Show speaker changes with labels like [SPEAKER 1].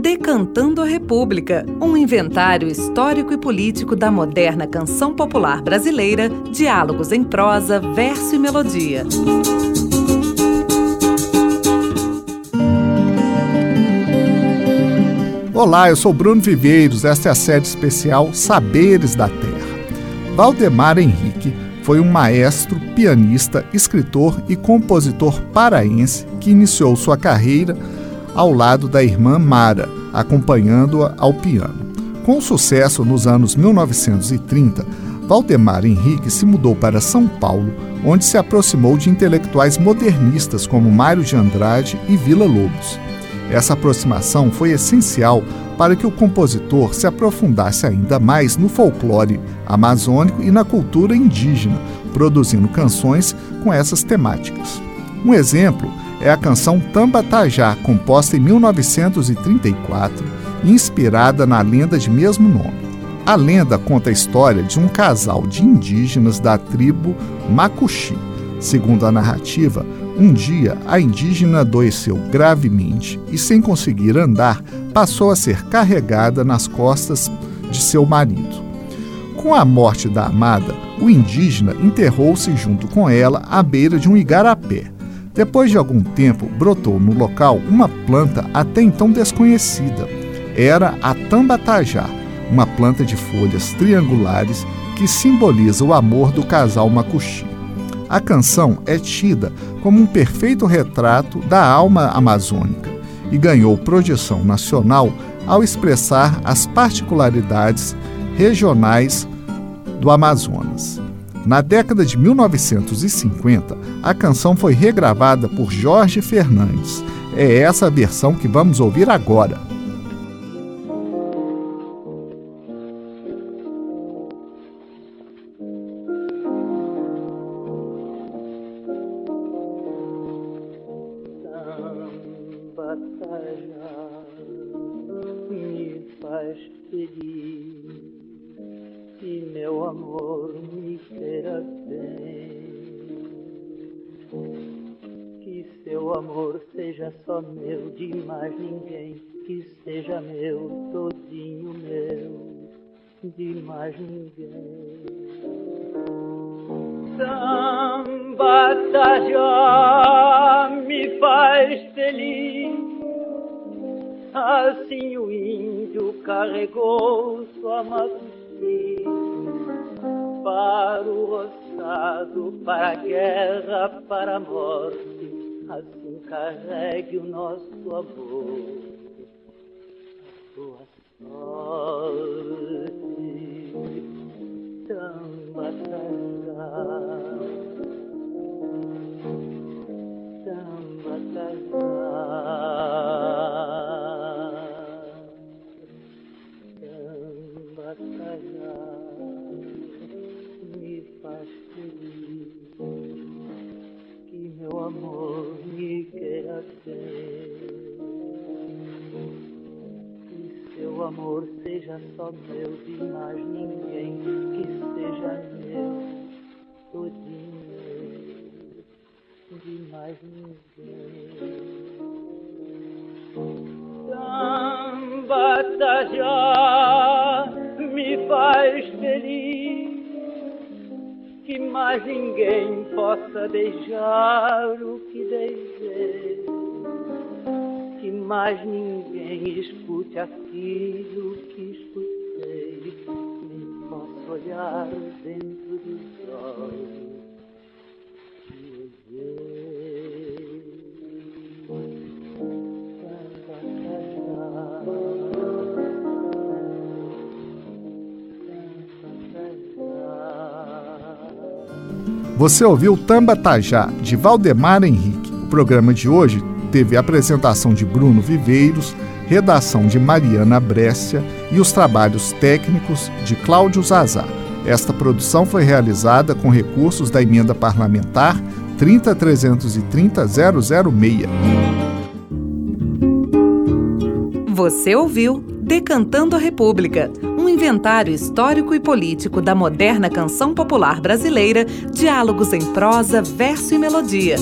[SPEAKER 1] Decantando a República, um inventário histórico e político da moderna canção popular brasileira, diálogos em prosa, verso e melodia.
[SPEAKER 2] Olá, eu sou Bruno Viveiros. Esta é a série especial Saberes da Terra. Valdemar Henrique foi um maestro, pianista, escritor e compositor paraense que iniciou sua carreira ao lado da irmã Mara, acompanhando-a ao piano. Com sucesso nos anos 1930, Valdemar Henrique se mudou para São Paulo, onde se aproximou de intelectuais modernistas como Mário de Andrade e Vila Lobos. Essa aproximação foi essencial para que o compositor se aprofundasse ainda mais no folclore amazônico e na cultura indígena, produzindo canções com essas temáticas. Um exemplo é a canção Tambatajá, composta em 1934 e inspirada na lenda de mesmo nome. A lenda conta a história de um casal de indígenas da tribo Macuxi. Segundo a narrativa, um dia, a indígena adoeceu gravemente e, sem conseguir andar, passou a ser carregada nas costas de seu marido. Com a morte da amada, o indígena enterrou-se junto com ela à beira de um igarapé. Depois de algum tempo, brotou no local uma planta até então desconhecida. Era a tambatajá, uma planta de folhas triangulares que simboliza o amor do casal Macuxi. A canção é tida como um perfeito retrato da alma amazônica e ganhou projeção nacional ao expressar as particularidades regionais do Amazonas. Na década de 1950, a canção foi regravada por Jorge Fernandes. É essa a versão que vamos ouvir agora.
[SPEAKER 3] faz feliz e meu amor me bem. Que seu amor seja só meu, de mais ninguém, que seja meu, todinho meu, de mais ninguém. Samba já me faz feliz Assim o índio carregou sua macuxi para o roçado, para a guerra, para a morte. Assim carregue o nosso amor, a sua sorte. Samba amor me queira ter. Que seu amor seja só meu, de mais ninguém, que seja meu, todinho, de mais ninguém. Samba já me faz que mais ninguém possa beijar o que beijei, que mais ninguém escute aquilo que escutei, nem possa olhar dentro dos olhos
[SPEAKER 2] Você ouviu Tamba Tajá, de Valdemar Henrique. O programa de hoje teve a apresentação de Bruno Viveiros, redação de Mariana Brescia e os trabalhos técnicos de Cláudio Zazá. Esta produção foi realizada com recursos da emenda parlamentar 30330-006.
[SPEAKER 1] Você ouviu Decantando a República, um inventário histórico e político da moderna canção popular brasileira, diálogos em prosa, verso e melodia.